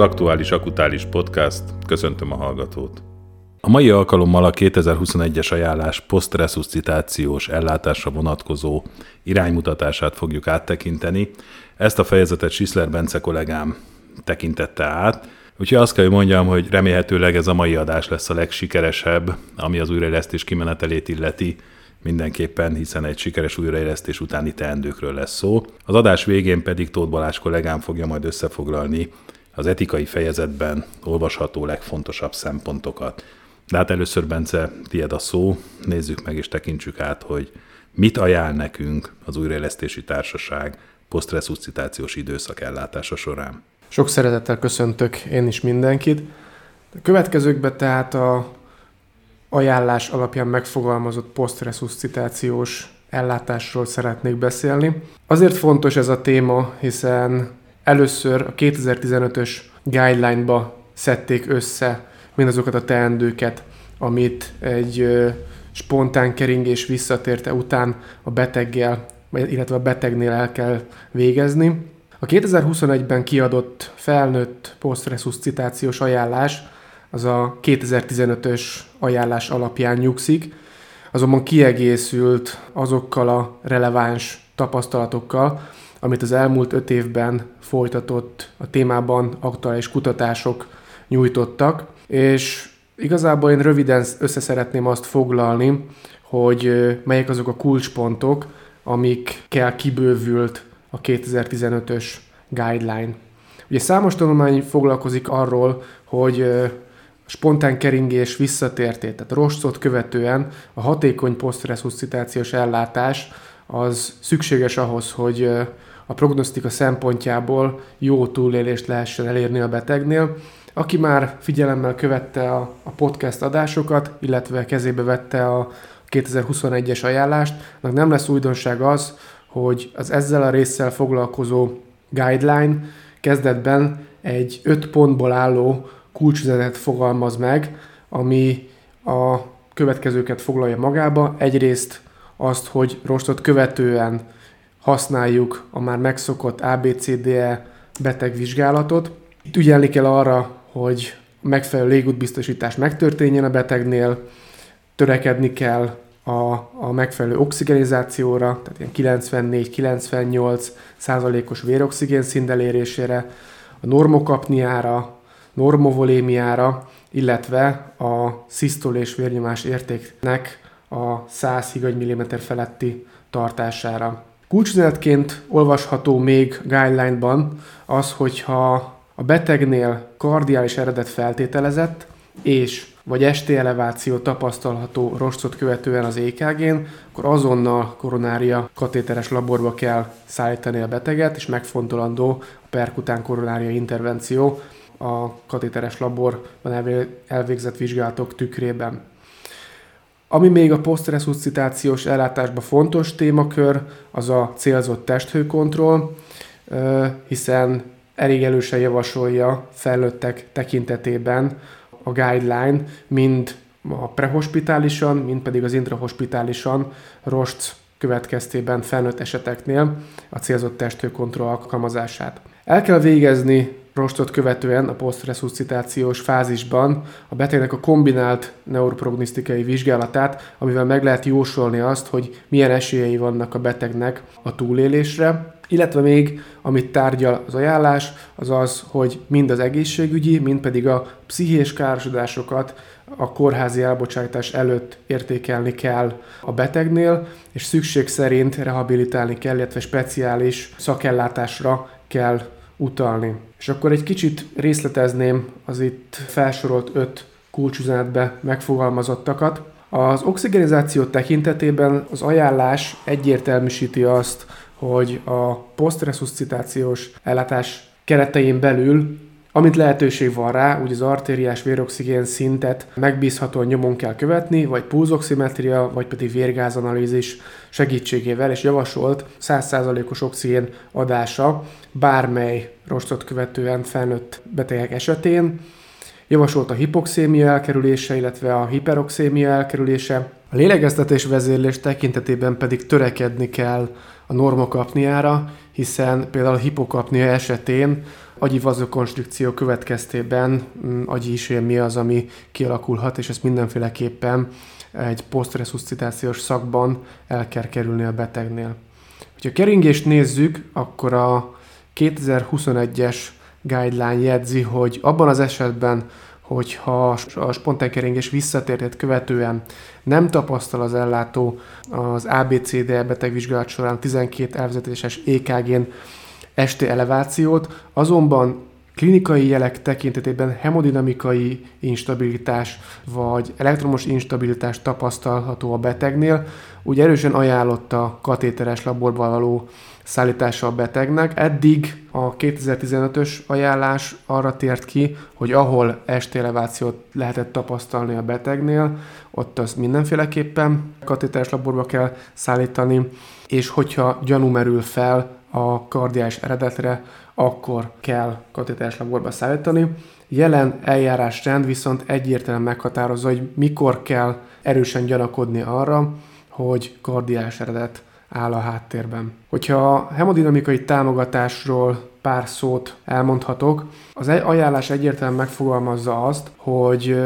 Aktuális Akutális Podcast. Köszöntöm a hallgatót. A mai alkalommal a 2021-es ajánlás posztresuscitációs ellátásra vonatkozó iránymutatását fogjuk áttekinteni. Ezt a fejezetet Sisler Bence kollégám tekintette át, Úgyhogy azt kell, hogy mondjam, hogy remélhetőleg ez a mai adás lesz a legsikeresebb, ami az újraélesztés kimenetelét illeti, mindenképpen, hiszen egy sikeres újraélesztés utáni teendőkről lesz szó. Az adás végén pedig Tóth Balázs kollégám fogja majd összefoglalni az etikai fejezetben olvasható legfontosabb szempontokat. De hát először, Bence, tied a szó, nézzük meg és tekintsük át, hogy mit ajánl nekünk az újraélesztési társaság posztresuscitációs időszak ellátása során. Sok szeretettel köszöntök én is mindenkit. A következőkben tehát a ajánlás alapján megfogalmazott posztresuscitációs ellátásról szeretnék beszélni. Azért fontos ez a téma, hiszen először a 2015-ös guideline-ba szedték össze mindazokat a teendőket, amit egy spontán keringés visszatérte után a beteggel, illetve a betegnél el kell végezni. A 2021-ben kiadott felnőtt posztresuscitációs ajánlás az a 2015-ös ajánlás alapján nyugszik, azonban kiegészült azokkal a releváns tapasztalatokkal, amit az elmúlt öt évben folytatott a témában aktuális kutatások nyújtottak, és igazából én röviden össze szeretném azt foglalni, hogy melyek azok a kulcspontok, amikkel kibővült a 2015-ös guideline. Ugye számos tanulmány foglalkozik arról, hogy spontán keringés visszatértét, tehát rostot követően a hatékony posztresuscitációs ellátás az szükséges ahhoz, hogy a prognosztika szempontjából jó túlélést lehessen elérni a betegnél. Aki már figyelemmel követte a, a podcast adásokat, illetve kezébe vette a 2021-es ajánlást, annak nem lesz újdonság az, hogy az ezzel a résszel foglalkozó guideline kezdetben egy öt pontból álló kulcsüzenet fogalmaz meg, ami a következőket foglalja magába. Egyrészt azt, hogy rostot követően használjuk a már megszokott ABCDE betegvizsgálatot. Itt ügyelni kell arra, hogy megfelelő légútbiztosítás megtörténjen a betegnél, törekedni kell a, a megfelelő oxigenizációra, tehát ilyen 94-98 százalékos véroxigén szint elérésére, a normokapniára, normovolémiára, illetve a szisztol és vérnyomás értéknek a 100 higany mm feletti tartására. Kulcsüzenetként olvasható még guideline-ban az, hogyha a betegnél kardiális eredet feltételezett, és vagy esti eleváció tapasztalható rostot követően az EKG-n, akkor azonnal koronária katéteres laborba kell szállítani a beteget, és megfontolandó a perkután koronária intervenció a katéteres laborban elvégzett vizsgálatok tükrében. Ami még a posztresuscitációs ellátásban fontos témakör, az a célzott testhőkontroll, hiszen elég elősen javasolja felnőttek tekintetében a guideline mind a prehospitálisan, mind pedig az intrahospitálisan rost következtében felnőtt eseteknél a célzott testhőkontroll alkalmazását. El kell végezni rostot követően a posztresuscitációs fázisban a betegnek a kombinált neuroprognosztikai vizsgálatát, amivel meg lehet jósolni azt, hogy milyen esélyei vannak a betegnek a túlélésre, illetve még, amit tárgyal az ajánlás, az az, hogy mind az egészségügyi, mind pedig a pszichés károsodásokat a kórházi elbocsátás előtt értékelni kell a betegnél, és szükség szerint rehabilitálni kell, illetve speciális szakellátásra kell utalni. És akkor egy kicsit részletezném az itt felsorolt öt kulcsüzenetbe megfogalmazottakat. Az oxigenizáció tekintetében az ajánlás egyértelműsíti azt, hogy a posztresuscitációs ellátás keretein belül Amint lehetőség van rá, úgy az artériás véroxigén szintet megbízhatóan nyomon kell követni, vagy pulzoximetria, vagy pedig vérgázanalízis segítségével, és javasolt 100%-os oxigén adása bármely rostot követően felnőtt betegek esetén. Javasolt a hipoxémia elkerülése, illetve a hiperoxémia elkerülése. A lélegeztetés vezérlés tekintetében pedig törekedni kell a normokapniára, hiszen például a hipokapnia esetén agyi vazokonstrikció következtében mm, agyi mi az, ami kialakulhat, és ezt mindenféleképpen egy posztresuscitációs szakban el kell kerülni a betegnél. Ha keringést nézzük, akkor a 2021-es guideline jegyzi, hogy abban az esetben, hogyha a spontán keringés visszatérhet követően nem tapasztal az ellátó az ABCD betegvizsgálat során 12 elvezetéses EKG-n esti elevációt, azonban klinikai jelek tekintetében hemodinamikai instabilitás vagy elektromos instabilitás tapasztalható a betegnél, úgy erősen ajánlotta katéteres laborba való szállítása a betegnek. Eddig a 2015-ös ajánlás arra tért ki, hogy ahol estelevációt lehetett tapasztalni a betegnél, ott az mindenféleképpen katéteres laborba kell szállítani, és hogyha gyanú merül fel a kardiás eredetre, akkor kell katéteres laborba szállítani. Jelen eljárásrend viszont egyértelműen meghatározza, hogy mikor kell erősen gyanakodni arra, hogy kardiás eredet áll a háttérben. Hogyha a hemodinamikai támogatásról pár szót elmondhatok, az ajánlás egyértelműen megfogalmazza azt, hogy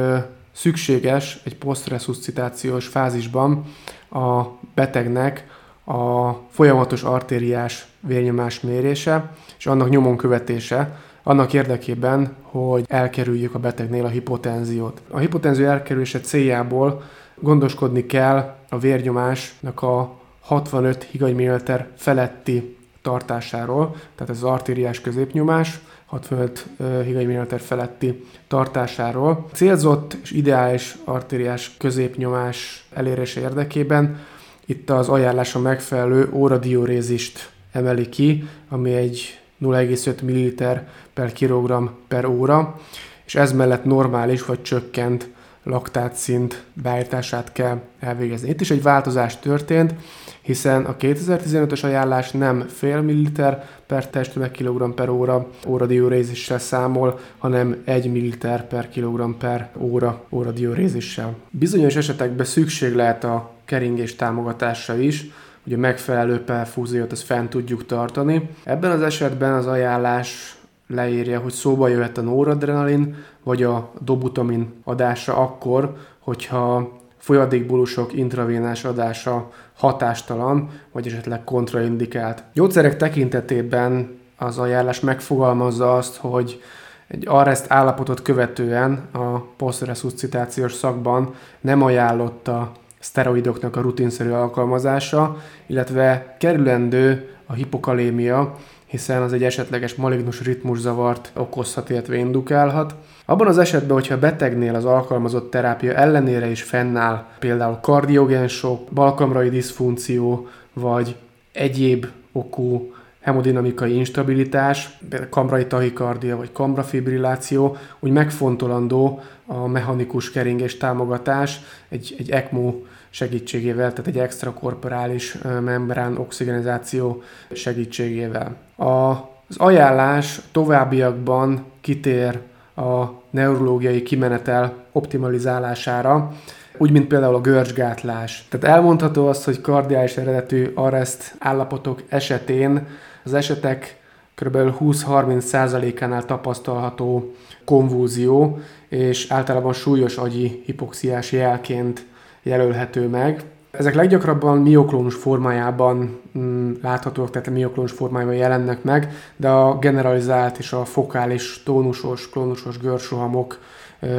szükséges egy posztresuscitációs fázisban a betegnek a folyamatos artériás vérnyomás mérése és annak nyomon követése, annak érdekében, hogy elkerüljük a betegnél a hipotenziót. A hipotenzió elkerülése céljából gondoskodni kell a vérnyomásnak a 65 higany feletti tartásáról, tehát ez az artériás középnyomás, 65 higany feletti tartásáról. Célzott és ideális artériás középnyomás elérése érdekében itt az ajánlása megfelelő óradiórézist emeli ki, ami egy 0,5 ml per kilogramm per óra, és ez mellett normális vagy csökkent laktátszint beállítását kell elvégezni. Itt is egy változás történt, hiszen a 2015-ös ajánlás nem fél milliliter per testtömeg kilogramm per óra óradiórézissel számol, hanem 1 milliliter per kilogramm per óra óradiórézissel. Bizonyos esetekben szükség lehet a keringés támogatásra is, hogy a megfelelő perfúziót ezt fent tudjuk tartani. Ebben az esetben az ajánlás leírja, hogy szóba jöhet a noradrenalin vagy a dobutamin adása akkor, hogyha folyadékbulusok intravénás adása hatástalan, vagy esetleg kontraindikált. Gyógyszerek tekintetében az ajánlás megfogalmazza azt, hogy egy arrest állapotot követően a posztresuscitációs szakban nem ajánlotta szteroidoknak a rutinszerű alkalmazása, illetve kerülendő a hipokalémia, hiszen az egy esetleges malignus ritmuszavart okozhat, illetve indukálhat. Abban az esetben, hogyha a betegnél az alkalmazott terápia ellenére is fennáll például kardiogensok, balkamrai diszfunkció, vagy egyéb okú hemodinamikai instabilitás, például kamrai tahikardia vagy kambrafibrilláció, úgy megfontolandó a mechanikus keringés támogatás egy, egy ECMO segítségével, tehát egy extrakorporális membrán oxigenizáció segítségével. A, az ajánlás továbbiakban kitér a neurológiai kimenetel optimalizálására, úgy, mint például a görcsgátlás. Tehát elmondható az, hogy kardiális eredetű arrest állapotok esetén az esetek kb. 20-30%-ánál tapasztalható konvúzió, és általában súlyos agyi hipoxiás jelként jelölhető meg. Ezek leggyakrabban mioklónus formájában mm, láthatóak, tehát a mioklónus formájában jelennek meg, de a generalizált és a fokális tónusos, klónusos görsuhamok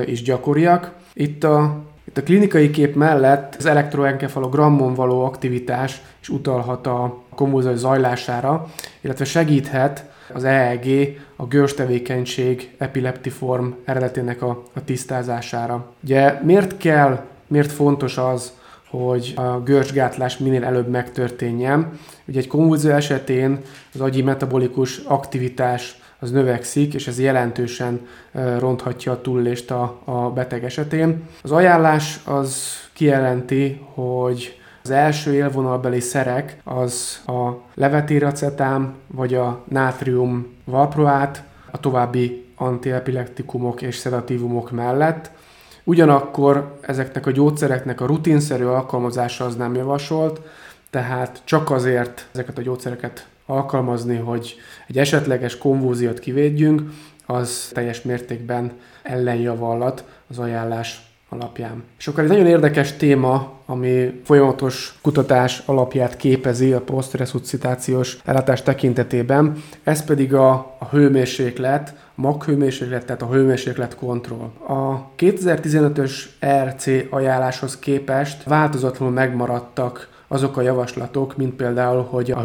is gyakoriak. Itt a, itt a klinikai kép mellett az elektroenkefalogrammon való aktivitás is utalhat a konvulzió zajlására, illetve segíthet az EEG a görs tevékenység epileptiform eredetének a, a tisztázására. Ugye miért kell miért fontos az, hogy a görcsgátlás minél előbb megtörténjen. Ugye egy konvulzió esetén az agyi metabolikus aktivitás az növekszik, és ez jelentősen ronthatja a túlélést a, a beteg esetén. Az ajánlás az kijelenti, hogy az első élvonalbeli szerek az a levetíracetám vagy a nátrium valproát, a további antiepileptikumok és szedatívumok mellett. Ugyanakkor ezeknek a gyógyszereknek a rutinszerű alkalmazása az nem javasolt, tehát csak azért ezeket a gyógyszereket alkalmazni, hogy egy esetleges konvúziót kivédjünk, az teljes mértékben ellenjavallat az ajánlás alapján. És akkor egy nagyon érdekes téma, ami folyamatos kutatás alapját képezi a posztresuscitációs ellátás tekintetében, ez pedig a, a hőmérséklet, a maghőmérséklet, tehát a hőmérséklet kontroll. A 2015-ös RC ajánláshoz képest változatlanul megmaradtak azok a javaslatok, mint például, hogy a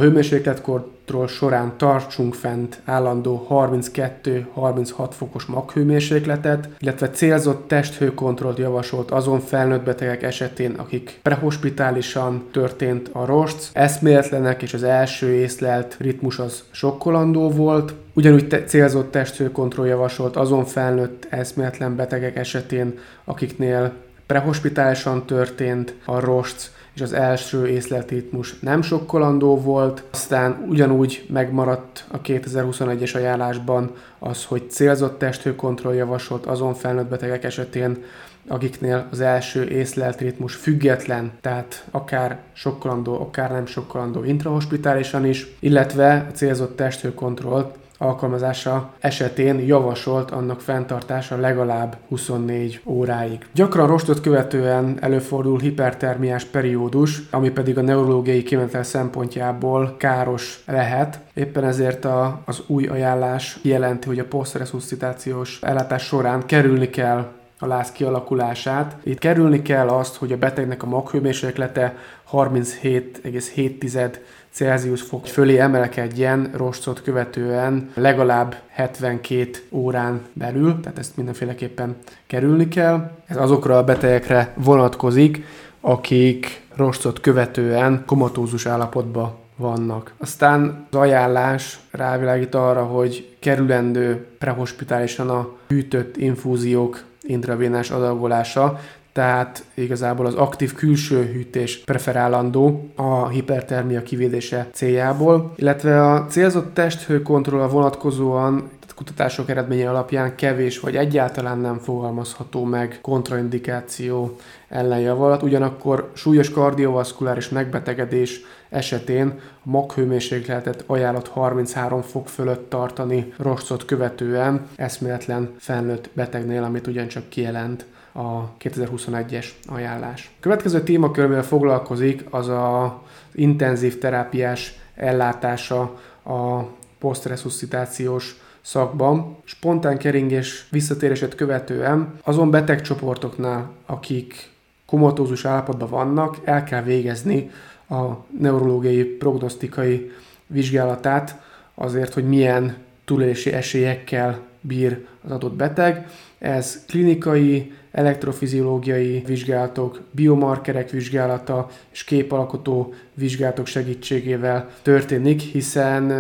hőmérsékletkontroll során tartsunk fent állandó 32-36 fokos maghőmérsékletet, illetve célzott testhőkontrollt javasolt azon felnőtt betegek esetén, akik prehospitálisan történt a rost, eszméletlenek és az első észlelt ritmus az sokkolandó volt, Ugyanúgy te- célzott testhőkontroll javasolt azon felnőtt eszméletlen betegek esetén, akiknél prehospitálisan történt a rost, és az első észleltétmus nem sokkolandó volt, aztán ugyanúgy megmaradt a 2021-es ajánlásban az, hogy célzott testhőkontroll javasolt azon felnőtt betegek esetén, akiknél az első észlelt ritmus független, tehát akár sokkolandó, akár nem sokkolandó intrahospitálisan is, illetve a célzott testhőkontrollt alkalmazása esetén javasolt annak fenntartása legalább 24 óráig. Gyakran rostot követően előfordul hipertermiás periódus, ami pedig a neurológiai kimenetel szempontjából káros lehet. Éppen ezért a, az új ajánlás jelenti, hogy a posztresuscitációs ellátás során kerülni kell a láz kialakulását. Itt kerülni kell azt, hogy a betegnek a maghőmérséklete 37,7 Celsius fok fölé emelkedjen rostot követően legalább 72 órán belül, tehát ezt mindenféleképpen kerülni kell. Ez azokra a betegekre vonatkozik, akik rostot követően komatózus állapotba vannak. Aztán az ajánlás rávilágít arra, hogy kerülendő prehospitálisan a hűtött infúziók intravénás adagolása, tehát igazából az aktív külső hűtés preferálandó a hipertermia kivédése céljából, illetve a célzott testhőkontrollra vonatkozóan kutatások eredménye alapján kevés vagy egyáltalán nem fogalmazható meg kontraindikáció ellenjavalat, ugyanakkor súlyos kardiovaszkuláris megbetegedés esetén maghőmérsékletet ajánlott 33 fok fölött tartani rostot követően eszméletlen felnőtt betegnél, amit ugyancsak kijelent a 2021-es ajánlás. A következő témakörben foglalkozik az a intenzív terápiás ellátása a posztresuscitációs szakban. Spontán keringés visszatéréset követően azon betegcsoportoknál, akik komatózus állapotban vannak, el kell végezni a neurológiai prognosztikai vizsgálatát azért, hogy milyen túlélési esélyekkel bír az adott beteg. Ez klinikai, elektrofiziológiai vizsgálatok, biomarkerek vizsgálata és képalkotó vizsgálatok segítségével történik, hiszen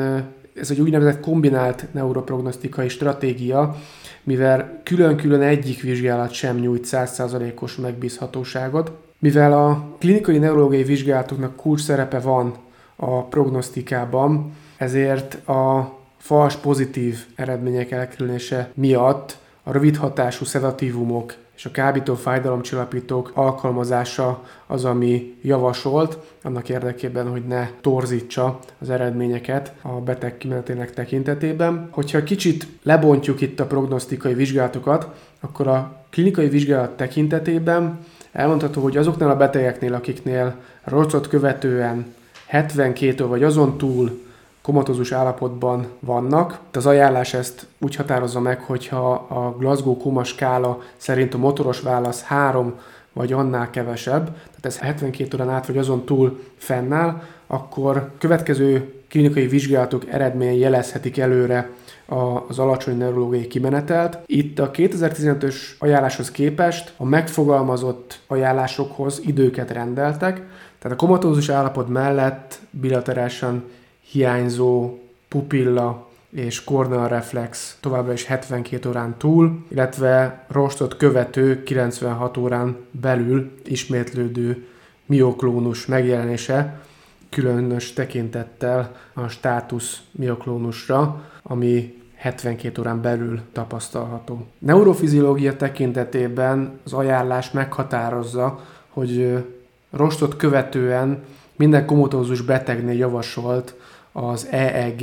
ez egy úgynevezett kombinált neuroprognosztikai stratégia, mivel külön-külön egyik vizsgálat sem nyújt 100%-os megbízhatóságot. Mivel a klinikai neurológiai vizsgálatoknak kulcs szerepe van a prognosztikában, ezért a fals pozitív eredmények elkerülése miatt a rövid hatású szedatívumok és a kábító fájdalomcsillapítók alkalmazása az, ami javasolt, annak érdekében, hogy ne torzítsa az eredményeket a beteg kimenetének tekintetében. Hogyha kicsit lebontjuk itt a prognosztikai vizsgálatokat, akkor a klinikai vizsgálat tekintetében elmondható, hogy azoknál a betegeknél, akiknél rocot követően 72 vagy azon túl komatozós állapotban vannak. Az ajánlás ezt úgy határozza meg, hogyha a Glasgow koma skála szerint a motoros válasz 3 vagy annál kevesebb, tehát ez 72 órán át vagy azon túl fennáll, akkor következő klinikai vizsgálatok eredménye jelezhetik előre az alacsony neurológiai kimenetelt. Itt a 2015-ös ajánláshoz képest a megfogalmazott ajánlásokhoz időket rendeltek, tehát a komatózus állapot mellett bilaterálisan hiányzó pupilla és corneal reflex továbbra is 72 órán túl, illetve rostot követő 96 órán belül ismétlődő mioklónus megjelenése, különös tekintettel a státusz mioklónusra, ami 72 órán belül tapasztalható. Neurofiziológia tekintetében az ajánlás meghatározza, hogy rostot követően minden komotózus betegnél javasolt az EEG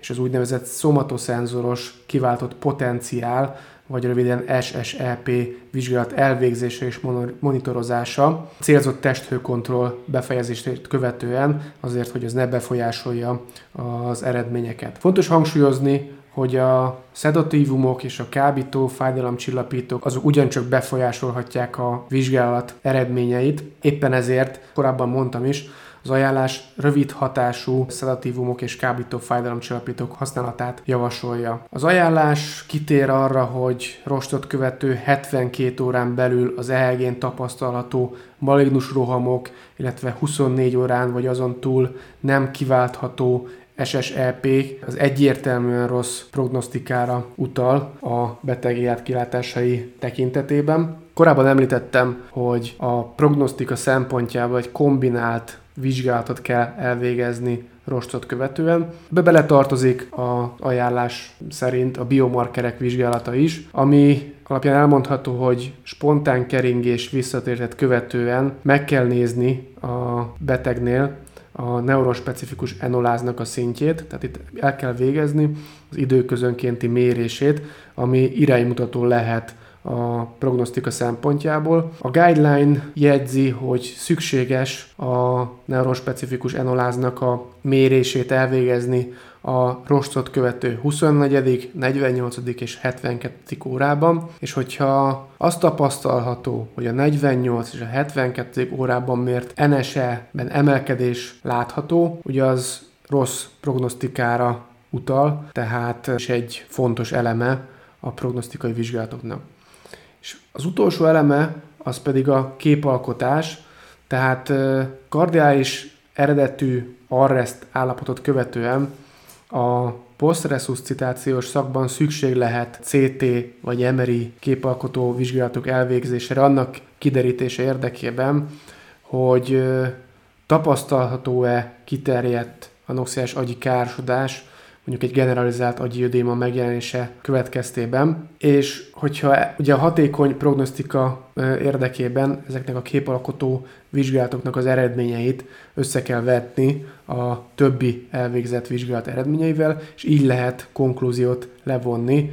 és az úgynevezett szomatoszenzoros kiváltott potenciál, vagy röviden SSEP vizsgálat elvégzése és monitorozása, célzott testhőkontroll befejezését követően, azért, hogy ez ne befolyásolja az eredményeket. Fontos hangsúlyozni, hogy a szedatívumok és a kábító, fájdalomcsillapítók azok ugyancsak befolyásolhatják a vizsgálat eredményeit. Éppen ezért, korábban mondtam is, az ajánlás rövid hatású szedatívumok és kábító fájdalomcsillapítók használatát javasolja. Az ajánlás kitér arra, hogy rostot követő 72 órán belül az EEG-n tapasztalható malignus rohamok, illetve 24 órán vagy azon túl nem kiváltható SSEP az egyértelműen rossz prognosztikára utal a beteg életkilátásai tekintetében. Korábban említettem, hogy a prognosztika szempontjából egy kombinált vizsgálatot kell elvégezni rostot követően. Be bele tartozik a ajánlás szerint a biomarkerek vizsgálata is, ami alapján elmondható, hogy spontán keringés visszatértet követően meg kell nézni a betegnél a neurospecifikus enoláznak a szintjét, tehát itt el kell végezni az időközönkénti mérését, ami iránymutató lehet a prognosztika szempontjából. A guideline jegyzi, hogy szükséges a neurospecifikus enoláznak a mérését elvégezni a rostot követő 24., 48. és 72. órában, és hogyha azt tapasztalható, hogy a 48 és a 72. órában mért NSE-ben emelkedés látható, ugye az rossz prognosztikára utal, tehát is egy fontos eleme a prognosztikai vizsgálatoknak. És az utolsó eleme az pedig a képalkotás, tehát kardiális eredetű arrest állapotot követően a posztresuscitációs szakban szükség lehet CT vagy MRI képalkotó vizsgálatok elvégzésére annak kiderítése érdekében, hogy tapasztalható-e kiterjedt anoxiás agyi károsodás mondjuk egy generalizált agyi ödéma megjelenése következtében, és hogyha ugye a hatékony prognosztika érdekében ezeknek a képalkotó vizsgálatoknak az eredményeit össze kell vetni a többi elvégzett vizsgálat eredményeivel, és így lehet konklúziót levonni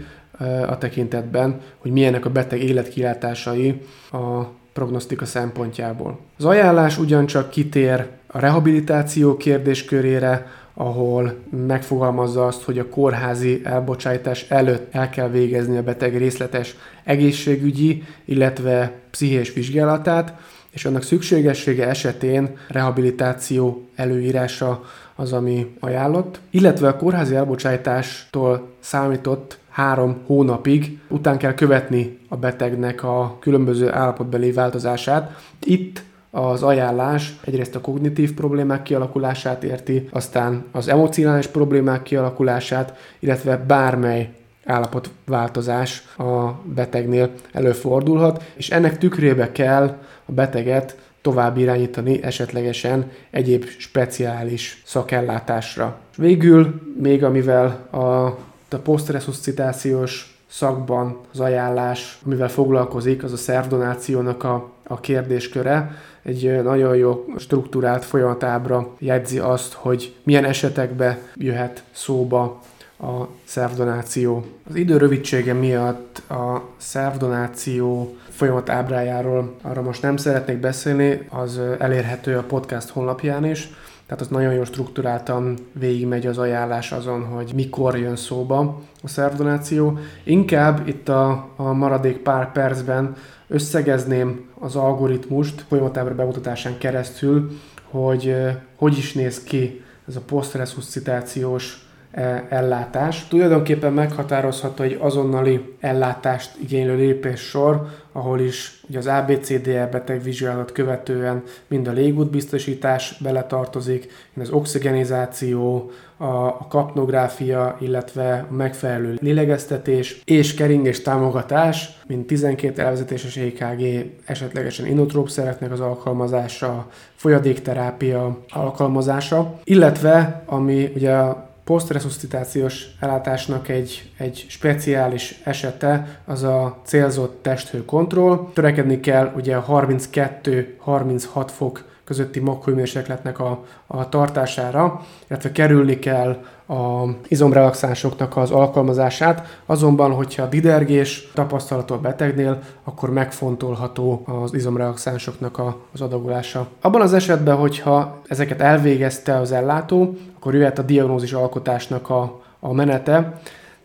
a tekintetben, hogy milyenek a beteg életkilátásai a prognosztika szempontjából. Az ajánlás ugyancsak kitér a rehabilitáció kérdéskörére, ahol megfogalmazza azt, hogy a kórházi elbocsájtás előtt el kell végezni a beteg részletes egészségügyi, illetve pszichés vizsgálatát, és annak szükségessége esetén rehabilitáció előírása az, ami ajánlott, illetve a kórházi elbocsájtástól számított három hónapig után kell követni a betegnek a különböző állapotbeli változását. Itt az ajánlás egyrészt a kognitív problémák kialakulását érti, aztán az emocionális problémák kialakulását, illetve bármely állapotváltozás a betegnél előfordulhat, és ennek tükrébe kell a beteget tovább irányítani esetlegesen egyéb speciális szakellátásra. Végül még amivel a, a posztresuscitációs szakban az ajánlás, amivel foglalkozik, az a szervdonációnak a, a kérdésköre. Egy nagyon jó struktúrált folyamatábra jegyzi azt, hogy milyen esetekbe jöhet szóba a szervdonáció. Az idő rövidsége miatt a szervdonáció folyamat ábrájáról arra most nem szeretnék beszélni, az elérhető a podcast honlapján is, tehát az nagyon jól struktúráltan végigmegy az ajánlás azon, hogy mikor jön szóba a szervdonáció. Inkább itt a, a maradék pár percben összegezném az algoritmust folyamatábra bemutatásán keresztül, hogy hogy is néz ki ez a posztresuscitációs E, ellátás. Tulajdonképpen meghatározható egy azonnali ellátást igénylő lépéssor, ahol is ugye az ABCDE betegvizsgálat követően mind a légútbiztosítás beletartozik, mind az oxigenizáció, a kapnográfia, illetve a megfelelő lélegeztetés és keringés támogatás, mint 12 elvezetéses EKG, esetlegesen inotrópszereknek az alkalmazása, folyadékterápia alkalmazása, illetve ami ugye a posztresuscitációs ellátásnak egy, egy speciális esete az a célzott testhő kontroll. Törekedni kell ugye 32-36 fok közötti maghőmérsékletnek a, a tartására, illetve kerülni kell a izomrelaxánsoknak az alkalmazását, azonban, hogyha a didergés tapasztalható a betegnél, akkor megfontolható az izomrelaxánsoknak a, az adagolása. Abban az esetben, hogyha ezeket elvégezte az ellátó, akkor jöhet a diagnózis alkotásnak a, a menete,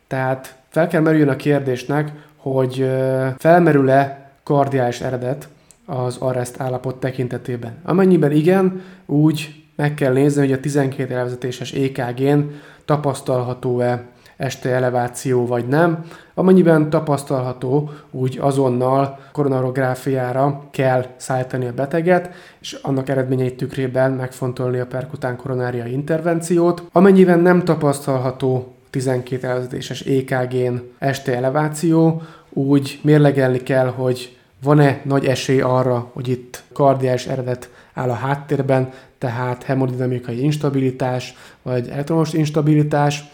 tehát fel kell merüljön a kérdésnek, hogy felmerül-e kardiális eredet az arrest állapot tekintetében. Amennyiben igen, úgy meg kell nézni, hogy a 12 elvezetéses EKG-n tapasztalható-e este eleváció vagy nem. Amennyiben tapasztalható, úgy azonnal koronarográfiára kell szállítani a beteget, és annak eredményeit tükrében megfontolni a perkután koronária intervenciót. Amennyiben nem tapasztalható 12 elvezetéses EKG-n este eleváció, úgy mérlegelni kell, hogy van-e nagy esély arra, hogy itt kardiás eredet áll a háttérben, tehát hemodinamikai instabilitás, vagy elektromos instabilitás,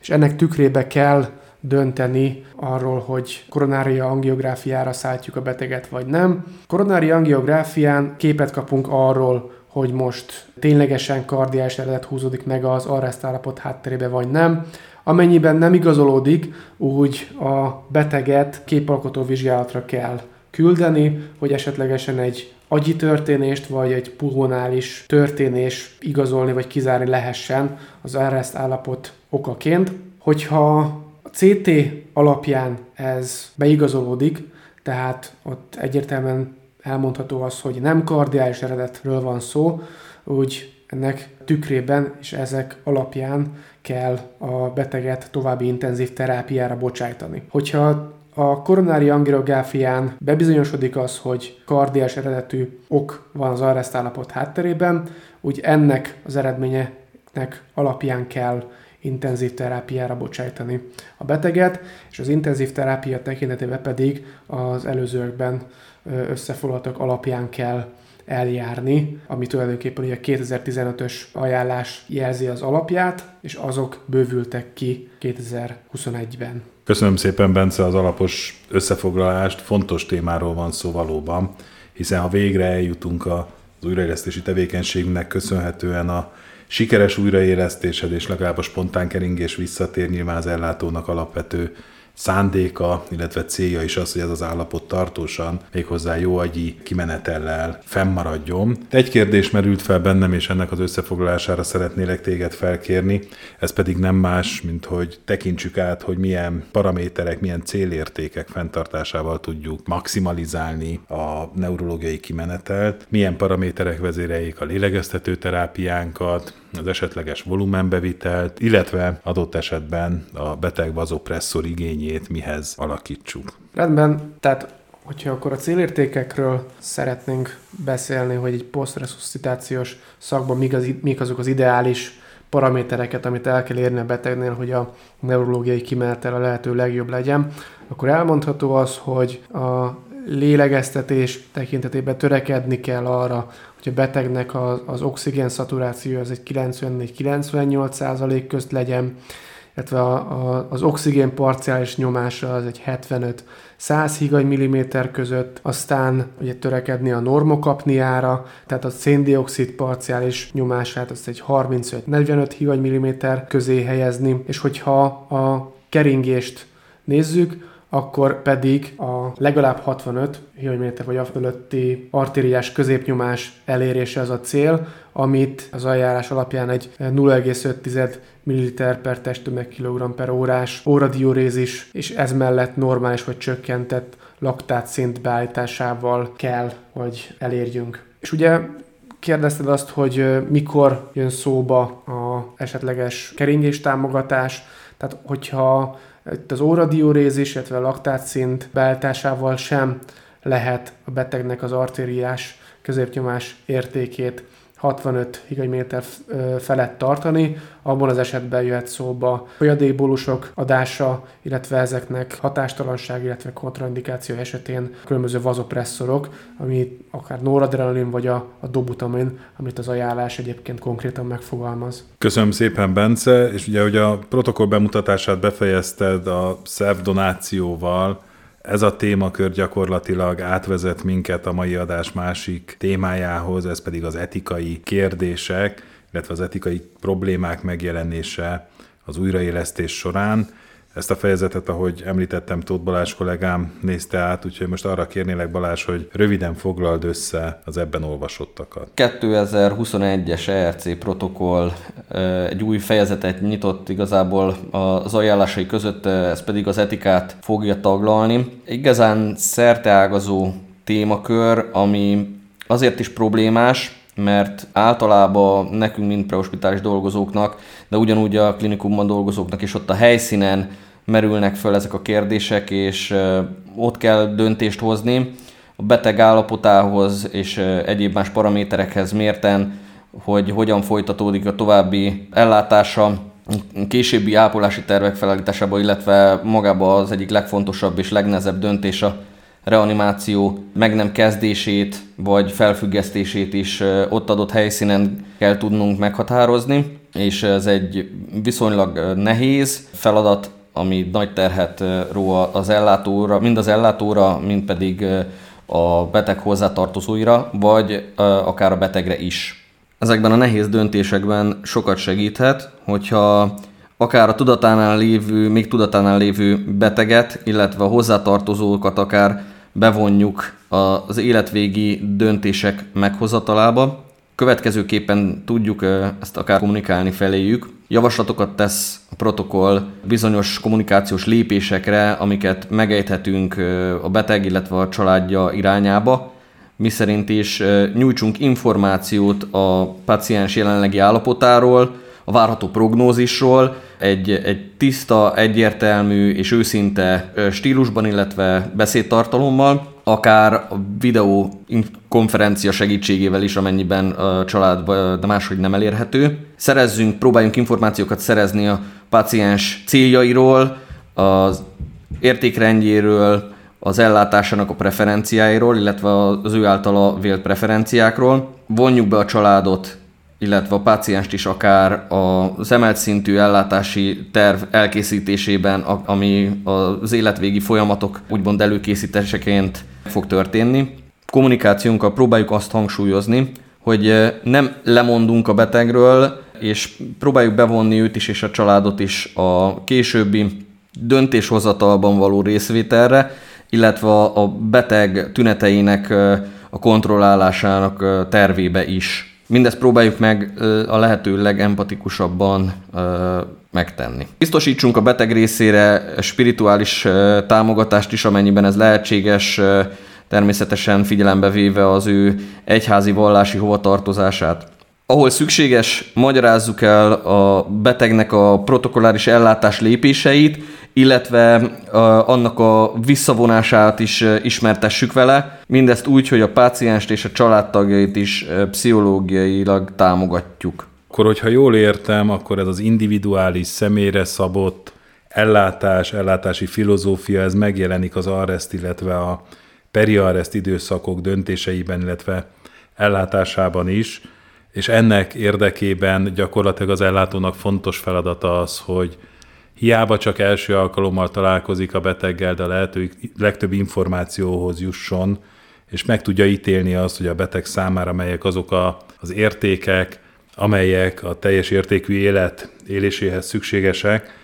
és ennek tükrébe kell dönteni arról, hogy koronária angiográfiára szálltjuk a beteget, vagy nem. Koronária angiográfián képet kapunk arról, hogy most ténylegesen kardiás eredet húzódik meg az arrest állapot hátterébe, vagy nem. Amennyiben nem igazolódik, úgy a beteget képalkotó vizsgálatra kell küldeni, hogy esetlegesen egy agyi történést, vagy egy pulmonális történés igazolni, vagy kizárni lehessen az arrest állapot okaként. Hogyha a CT alapján ez beigazolódik, tehát ott egyértelműen elmondható az, hogy nem kardiális eredetről van szó, úgy ennek tükrében és ezek alapján kell a beteget további intenzív terápiára bocsájtani. Hogyha a koronári angiográfián bebizonyosodik az, hogy kardiás eredetű ok van az arrest állapot hátterében, úgy ennek az eredményeknek alapján kell intenzív terápiára bocsájtani a beteget, és az intenzív terápia tekintetében pedig az előzőkben összefoglaltak alapján kell eljárni, ami tulajdonképpen ugye a 2015-ös ajánlás jelzi az alapját, és azok bővültek ki 2021-ben. Köszönöm szépen, Bence, az alapos összefoglalást. Fontos témáról van szó valóban, hiszen ha végre eljutunk az újraélesztési tevékenységnek köszönhetően a sikeres újraélesztésed és legalább a spontán keringés visszatér nyilván az ellátónak alapvető szándéka, illetve célja is az, hogy ez az állapot tartósan, méghozzá jó agyi kimenetellel fennmaradjon. Egy kérdés merült fel bennem, és ennek az összefoglalására szeretnélek téged felkérni, ez pedig nem más, mint hogy tekintsük át, hogy milyen paraméterek, milyen célértékek fenntartásával tudjuk maximalizálni a neurológiai kimenetelt, milyen paraméterek vezéreljék a lélegeztető terápiánkat, az esetleges volumenbevitelt, illetve adott esetben a beteg vazopresszor igényét mihez alakítsuk. Rendben, tehát hogyha akkor a célértékekről szeretnénk beszélni, hogy egy posztresuscitációs szakban mik, az, mik azok az ideális paramétereket, amit el kell érni a betegnél, hogy a neurológiai kimenetel a lehető legjobb legyen, akkor elmondható az, hogy a lélegeztetés tekintetében törekedni kell arra, hogy a betegnek az, az oxigén szaturáció az egy 94-98 százalék közt legyen, illetve a, a, az oxigén parciális nyomása az egy 75-100 higany milliméter között, aztán ugye törekedni a normokapniára, tehát a széndiokszid parciális nyomását azt egy 35-45 higany milliméter közé helyezni, és hogyha a keringést nézzük, akkor pedig a legalább 65 hőmérséklet vagy a fölötti artériás középnyomás elérése az a cél, amit az ajánlás alapján egy 0,5 ml per testtömeg kg per órás óradiurézis, és ez mellett normális vagy csökkentett laktát szint beállításával kell, hogy elérjünk. És ugye kérdezted azt, hogy mikor jön szóba a esetleges keringés támogatás, tehát hogyha itt az óradiurézis, illetve a laktátszint beállításával sem lehet a betegnek az artériás középnyomás értékét 65 higanyméter felett tartani, abban az esetben jöhet szóba folyadékbólusok adása, illetve ezeknek hatástalanság, illetve kontraindikáció esetén különböző vazopresszorok, ami akár noradrenalin vagy a, a dobutamin, amit az ajánlás egyébként konkrétan megfogalmaz. Köszönöm szépen, Bence, és ugye, hogy a protokoll bemutatását befejezted a szervdonációval, Ez a témakör gyakorlatilag átvezet minket a mai adás másik témájához, ez pedig az etikai kérdések, illetve az etikai problémák megjelenése az újraélesztés során. Ezt a fejezetet, ahogy említettem, Tóth Balázs kollégám nézte át, úgyhogy most arra kérnélek Balázs, hogy röviden foglald össze az ebben olvasottakat. 2021-es ERC protokoll egy új fejezetet nyitott igazából az ajánlásai között, ez pedig az etikát fogja taglalni. Igazán szerteágazó témakör, ami azért is problémás, mert általában nekünk, mint prehospitális dolgozóknak, de ugyanúgy a klinikumban dolgozóknak is ott a helyszínen merülnek föl ezek a kérdések, és ott kell döntést hozni. A beteg állapotához és egyéb más paraméterekhez mérten, hogy hogyan folytatódik a további ellátása, későbbi ápolási tervek felállításába, illetve magába az egyik legfontosabb és legnehezebb döntés a reanimáció meg nem kezdését vagy felfüggesztését is ott adott helyszínen kell tudnunk meghatározni, és ez egy viszonylag nehéz feladat, ami nagy terhet ró az ellátóra, mind az ellátóra, mind pedig a beteg hozzátartozóira, vagy akár a betegre is. Ezekben a nehéz döntésekben sokat segíthet, hogyha akár a tudatánál lévő, még tudatánál lévő beteget, illetve a hozzátartozókat akár bevonjuk az életvégi döntések meghozatalába. Következőképpen tudjuk ezt akár kommunikálni feléjük. Javaslatokat tesz a protokoll bizonyos kommunikációs lépésekre, amiket megejthetünk a beteg, illetve a családja irányába, mi szerint is nyújtsunk információt a paciens jelenlegi állapotáról, a várható prognózisról, egy, egy tiszta, egyértelmű és őszinte stílusban, illetve beszédtartalommal, akár a videó konferencia segítségével is, amennyiben a család de máshogy nem elérhető. Szerezzünk, próbáljunk információkat szerezni a paciens céljairól, az értékrendjéről, az ellátásának a preferenciáiról, illetve az ő általa vélt preferenciákról. Vonjuk be a családot illetve a pácienst is akár az emelt szintű ellátási terv elkészítésében, ami az életvégi folyamatok úgymond előkészítéseként fog történni. Kommunikációnkkal próbáljuk azt hangsúlyozni, hogy nem lemondunk a betegről, és próbáljuk bevonni őt is és a családot is a későbbi döntéshozatalban való részvételre, illetve a beteg tüneteinek a kontrollálásának tervébe is. Mindezt próbáljuk meg a lehető legempatikusabban megtenni. Biztosítsunk a beteg részére spirituális támogatást is, amennyiben ez lehetséges, természetesen figyelembe véve az ő egyházi vallási hovatartozását. Ahol szükséges, magyarázzuk el a betegnek a protokolláris ellátás lépéseit, illetve annak a visszavonását is ismertessük vele. Mindezt úgy, hogy a pácienst és a családtagjait is pszichológiailag támogatjuk. Akkor, hogyha jól értem, akkor ez az individuális, személyre szabott ellátás, ellátási filozófia, ez megjelenik az arrest, illetve a periarrest időszakok döntéseiben, illetve ellátásában is, és ennek érdekében gyakorlatilag az ellátónak fontos feladata az, hogy Hiába csak első alkalommal találkozik a beteggel, de a lehető legtöbb információhoz jusson, és meg tudja ítélni azt, hogy a beteg számára melyek azok a, az értékek, amelyek a teljes értékű élet éléséhez szükségesek,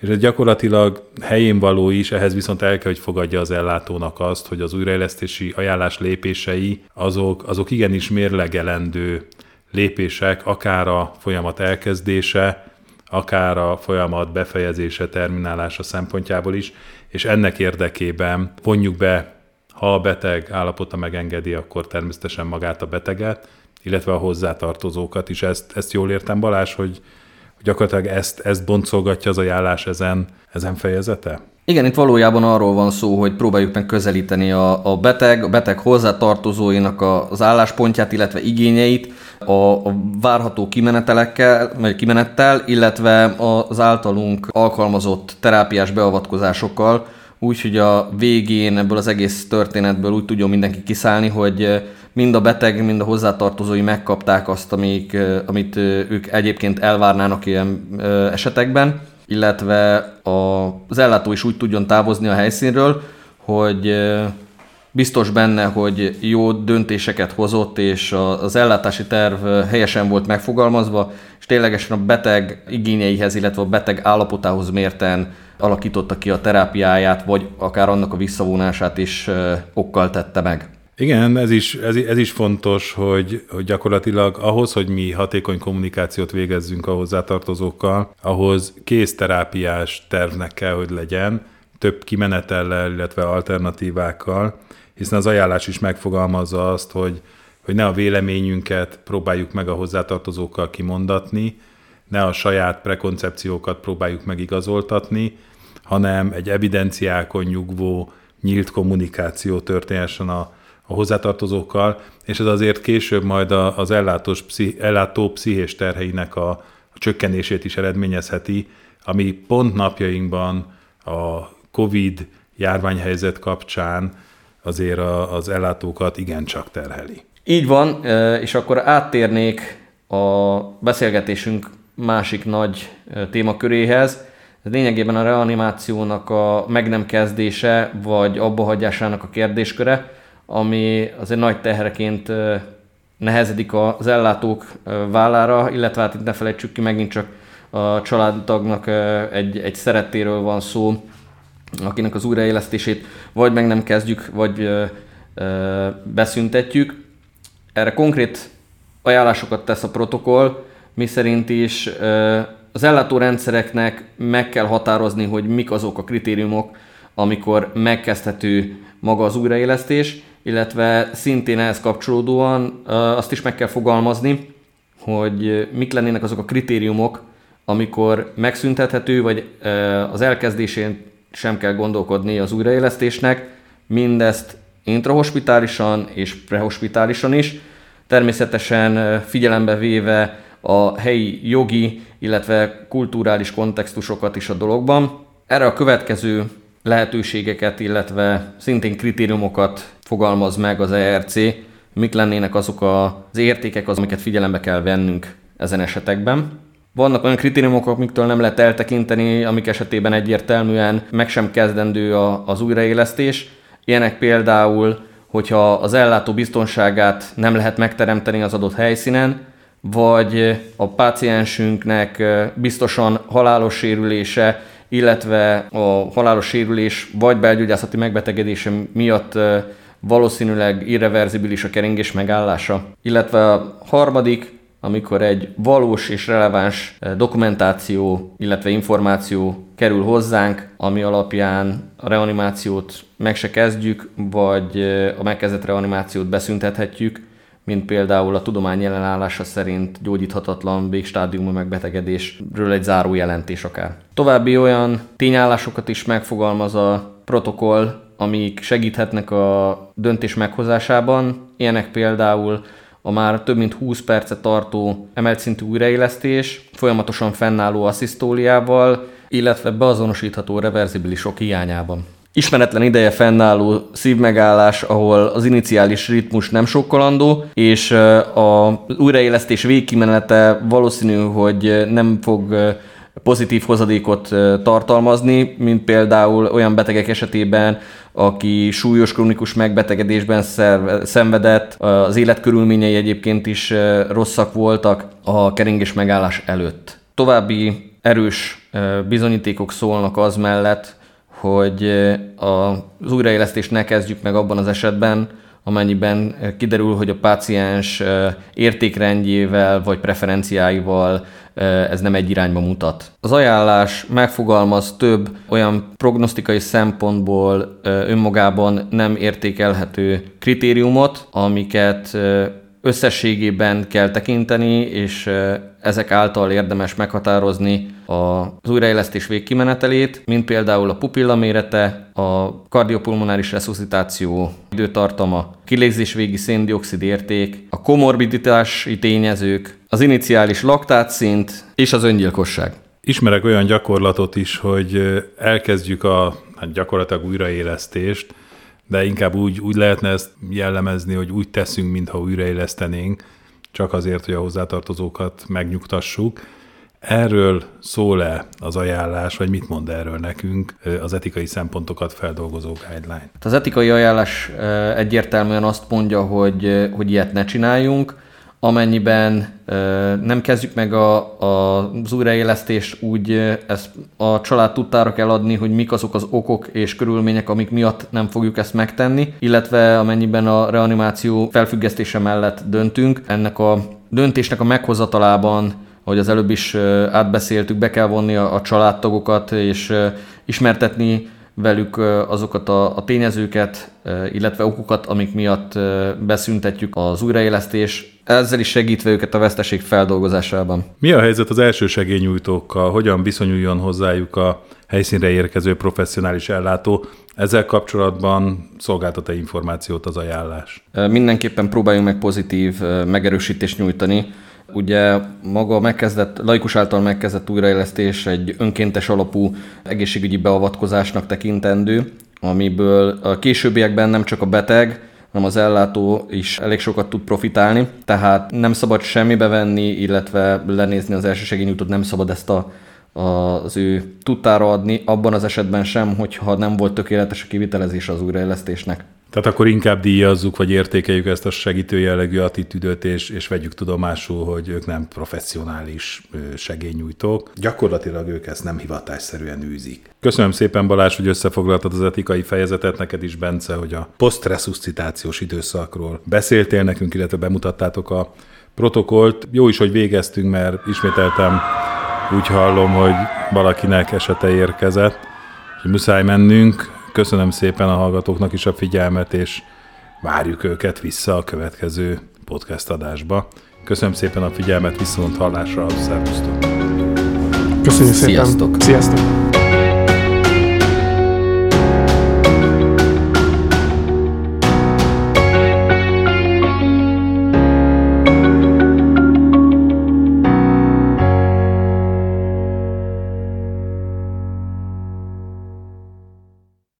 és ez gyakorlatilag helyén való is, ehhez viszont el kell, hogy fogadja az ellátónak azt, hogy az újraélesztési ajánlás lépései azok, azok igenis mérlegelendő lépések, akár a folyamat elkezdése, akár a folyamat befejezése, terminálása szempontjából is, és ennek érdekében vonjuk be, ha a beteg állapota megengedi, akkor természetesen magát a beteget, illetve a hozzátartozókat is. Ezt, ezt jól értem, Balázs, hogy gyakorlatilag ezt, ezt boncolgatja az ajánlás ezen, ezen fejezete? Igen, itt valójában arról van szó, hogy próbáljuk meg közelíteni a, a beteg, a beteg hozzátartozóinak a, az álláspontját, illetve igényeit a, a várható kimenetelekkel, vagy kimenettel, illetve az általunk alkalmazott terápiás beavatkozásokkal, úgy, hogy a végén ebből az egész történetből úgy tudjon mindenki kiszállni, hogy mind a beteg, mind a hozzátartozói megkapták azt, amik, amit ők egyébként elvárnának ilyen esetekben illetve az ellátó is úgy tudjon távozni a helyszínről, hogy biztos benne, hogy jó döntéseket hozott, és az ellátási terv helyesen volt megfogalmazva, és ténylegesen a beteg igényeihez, illetve a beteg állapotához mérten alakította ki a terápiáját, vagy akár annak a visszavonását is okkal tette meg. Igen, ez is, ez, ez is fontos, hogy, hogy gyakorlatilag ahhoz, hogy mi hatékony kommunikációt végezzünk a hozzátartozókkal, ahhoz kész terápiás tervnek kell, hogy legyen, több kimenetellel, illetve alternatívákkal, hiszen az ajánlás is megfogalmazza azt, hogy, hogy ne a véleményünket próbáljuk meg a hozzátartozókkal kimondatni, ne a saját prekoncepciókat próbáljuk megigazoltatni, hanem egy evidenciákon nyugvó, nyílt kommunikáció történhessen a, a hozzátartozókkal, és ez azért később majd az ellátós, ellátó pszichés terheinek a, a csökkenését is eredményezheti, ami pont napjainkban a COVID járványhelyzet kapcsán azért az ellátókat igencsak terheli. Így van, és akkor áttérnék a beszélgetésünk másik nagy témaköréhez. Ez lényegében a reanimációnak a meg nem kezdése, vagy abbahagyásának a kérdésköre, ami azért nagy teherként nehezedik az ellátók vállára, illetve hát itt ne felejtsük ki, megint csak a családtagnak egy, egy szerettéről van szó, akinek az újraélesztését vagy meg nem kezdjük, vagy beszüntetjük. Erre konkrét ajánlásokat tesz a protokoll, mi szerint is az ellátórendszereknek meg kell határozni, hogy mik azok a kritériumok, amikor megkezdhető maga az újraélesztés, illetve szintén ehhez kapcsolódóan azt is meg kell fogalmazni, hogy mik lennének azok a kritériumok, amikor megszüntethető, vagy az elkezdésén sem kell gondolkodni az újraélesztésnek, mindezt intrahospitálisan és prehospitálisan is, természetesen figyelembe véve a helyi jogi, illetve kulturális kontextusokat is a dologban. Erre a következő lehetőségeket, illetve szintén kritériumokat fogalmaz meg az ERC, mik lennének azok az értékek, az, amiket figyelembe kell vennünk ezen esetekben. Vannak olyan kritériumok, amiktől nem lehet eltekinteni, amik esetében egyértelműen meg sem kezdendő a, az újraélesztés. Ilyenek például, hogyha az ellátó biztonságát nem lehet megteremteni az adott helyszínen, vagy a páciensünknek biztosan halálos sérülése, illetve a halálos sérülés vagy belgyógyászati megbetegedése miatt valószínűleg irreverzibilis a keringés megállása. Illetve a harmadik, amikor egy valós és releváns dokumentáció, illetve információ kerül hozzánk, ami alapján a reanimációt meg se kezdjük, vagy a megkezdett reanimációt beszüntethetjük, mint például a tudomány jelenállása szerint gyógyíthatatlan végstádiumú megbetegedésről egy záró jelentés akár. További olyan tényállásokat is megfogalmaz a protokoll, amik segíthetnek a döntés meghozásában. Ilyenek például a már több mint 20 percet tartó emelt szintű újraélesztés, folyamatosan fennálló asszisztóliával, illetve beazonosítható reverzibilisok hiányában. Ismeretlen ideje fennálló szívmegállás, ahol az iniciális ritmus nem sokkolandó, és az újraélesztés végkimenete valószínű, hogy nem fog pozitív hozadékot tartalmazni, mint például olyan betegek esetében, aki súlyos kronikus megbetegedésben szerve, szenvedett, az életkörülményei egyébként is rosszak voltak a keringés megállás előtt. További erős bizonyítékok szólnak az mellett, hogy az újraélesztést ne kezdjük meg abban az esetben, amennyiben kiderül, hogy a páciens értékrendjével vagy preferenciáival ez nem egy irányba mutat. Az ajánlás megfogalmaz több olyan prognosztikai szempontból önmagában nem értékelhető kritériumot, amiket összességében kell tekinteni, és ezek által érdemes meghatározni az újraélesztés végkimenetelét, mint például a pupilla mérete, a kardiopulmonáris resuscitáció időtartama, kilégzés végi széndiokszid érték, a komorbiditási tényezők, az iniciális laktátszint és az öngyilkosság. Ismerek olyan gyakorlatot is, hogy elkezdjük a hát gyakorlatilag újraélesztést, de inkább úgy, úgy lehetne ezt jellemezni, hogy úgy teszünk, mintha újraélesztenénk, csak azért, hogy a hozzátartozókat megnyugtassuk. Erről szól-e az ajánlás, vagy mit mond erről nekünk az etikai szempontokat feldolgozó guideline? Az etikai ajánlás egyértelműen azt mondja, hogy, hogy ilyet ne csináljunk, amennyiben nem kezdjük meg a, a, az újraélesztést, úgy ezt a család tudtára kell adni, hogy mik azok az okok és körülmények, amik miatt nem fogjuk ezt megtenni, illetve amennyiben a reanimáció felfüggesztése mellett döntünk, ennek a döntésnek a meghozatalában ahogy az előbb is átbeszéltük, be kell vonni a, a családtagokat, és ismertetni velük azokat a, a tényezőket, illetve okokat, amik miatt beszüntetjük az újraélesztés, ezzel is segítve őket a veszteség feldolgozásában. Mi a helyzet az első segélynyújtókkal? Hogyan viszonyuljon hozzájuk a helyszínre érkező professzionális ellátó? Ezzel kapcsolatban szolgáltat-e információt az ajánlás? Mindenképpen próbáljunk meg pozitív megerősítést nyújtani Ugye maga megkezdett, laikus által megkezdett újraélesztés egy önkéntes alapú egészségügyi beavatkozásnak tekintendő, amiből a későbbiekben nem csak a beteg, hanem az ellátó is elég sokat tud profitálni, tehát nem szabad semmibe venni, illetve lenézni az elsősegélynyújtót, nem szabad ezt a az ő tudtára adni, abban az esetben sem, hogyha nem volt tökéletes a kivitelezés az újraélesztésnek. Tehát akkor inkább díjazzuk, vagy értékeljük ezt a segítő jellegű attitűdöt, és, és vegyük tudomásul, hogy ők nem professzionális segélynyújtók. Gyakorlatilag ők ezt nem hivatásszerűen űzik. Köszönöm szépen Balázs, hogy összefoglaltad az etikai fejezetet, neked is Bence, hogy a posztresuscitációs időszakról beszéltél nekünk, illetve bemutattátok a protokollt. Jó is, hogy végeztünk, mert ismételtem úgy hallom, hogy valakinek esete érkezett, hogy muszáj mennünk. Köszönöm szépen a hallgatóknak is a figyelmet, és várjuk őket vissza a következő podcast adásba. Köszönöm szépen a figyelmet, viszont hallásra, szervusztok! Köszönjük szépen! Sziasztok! Sziasztok!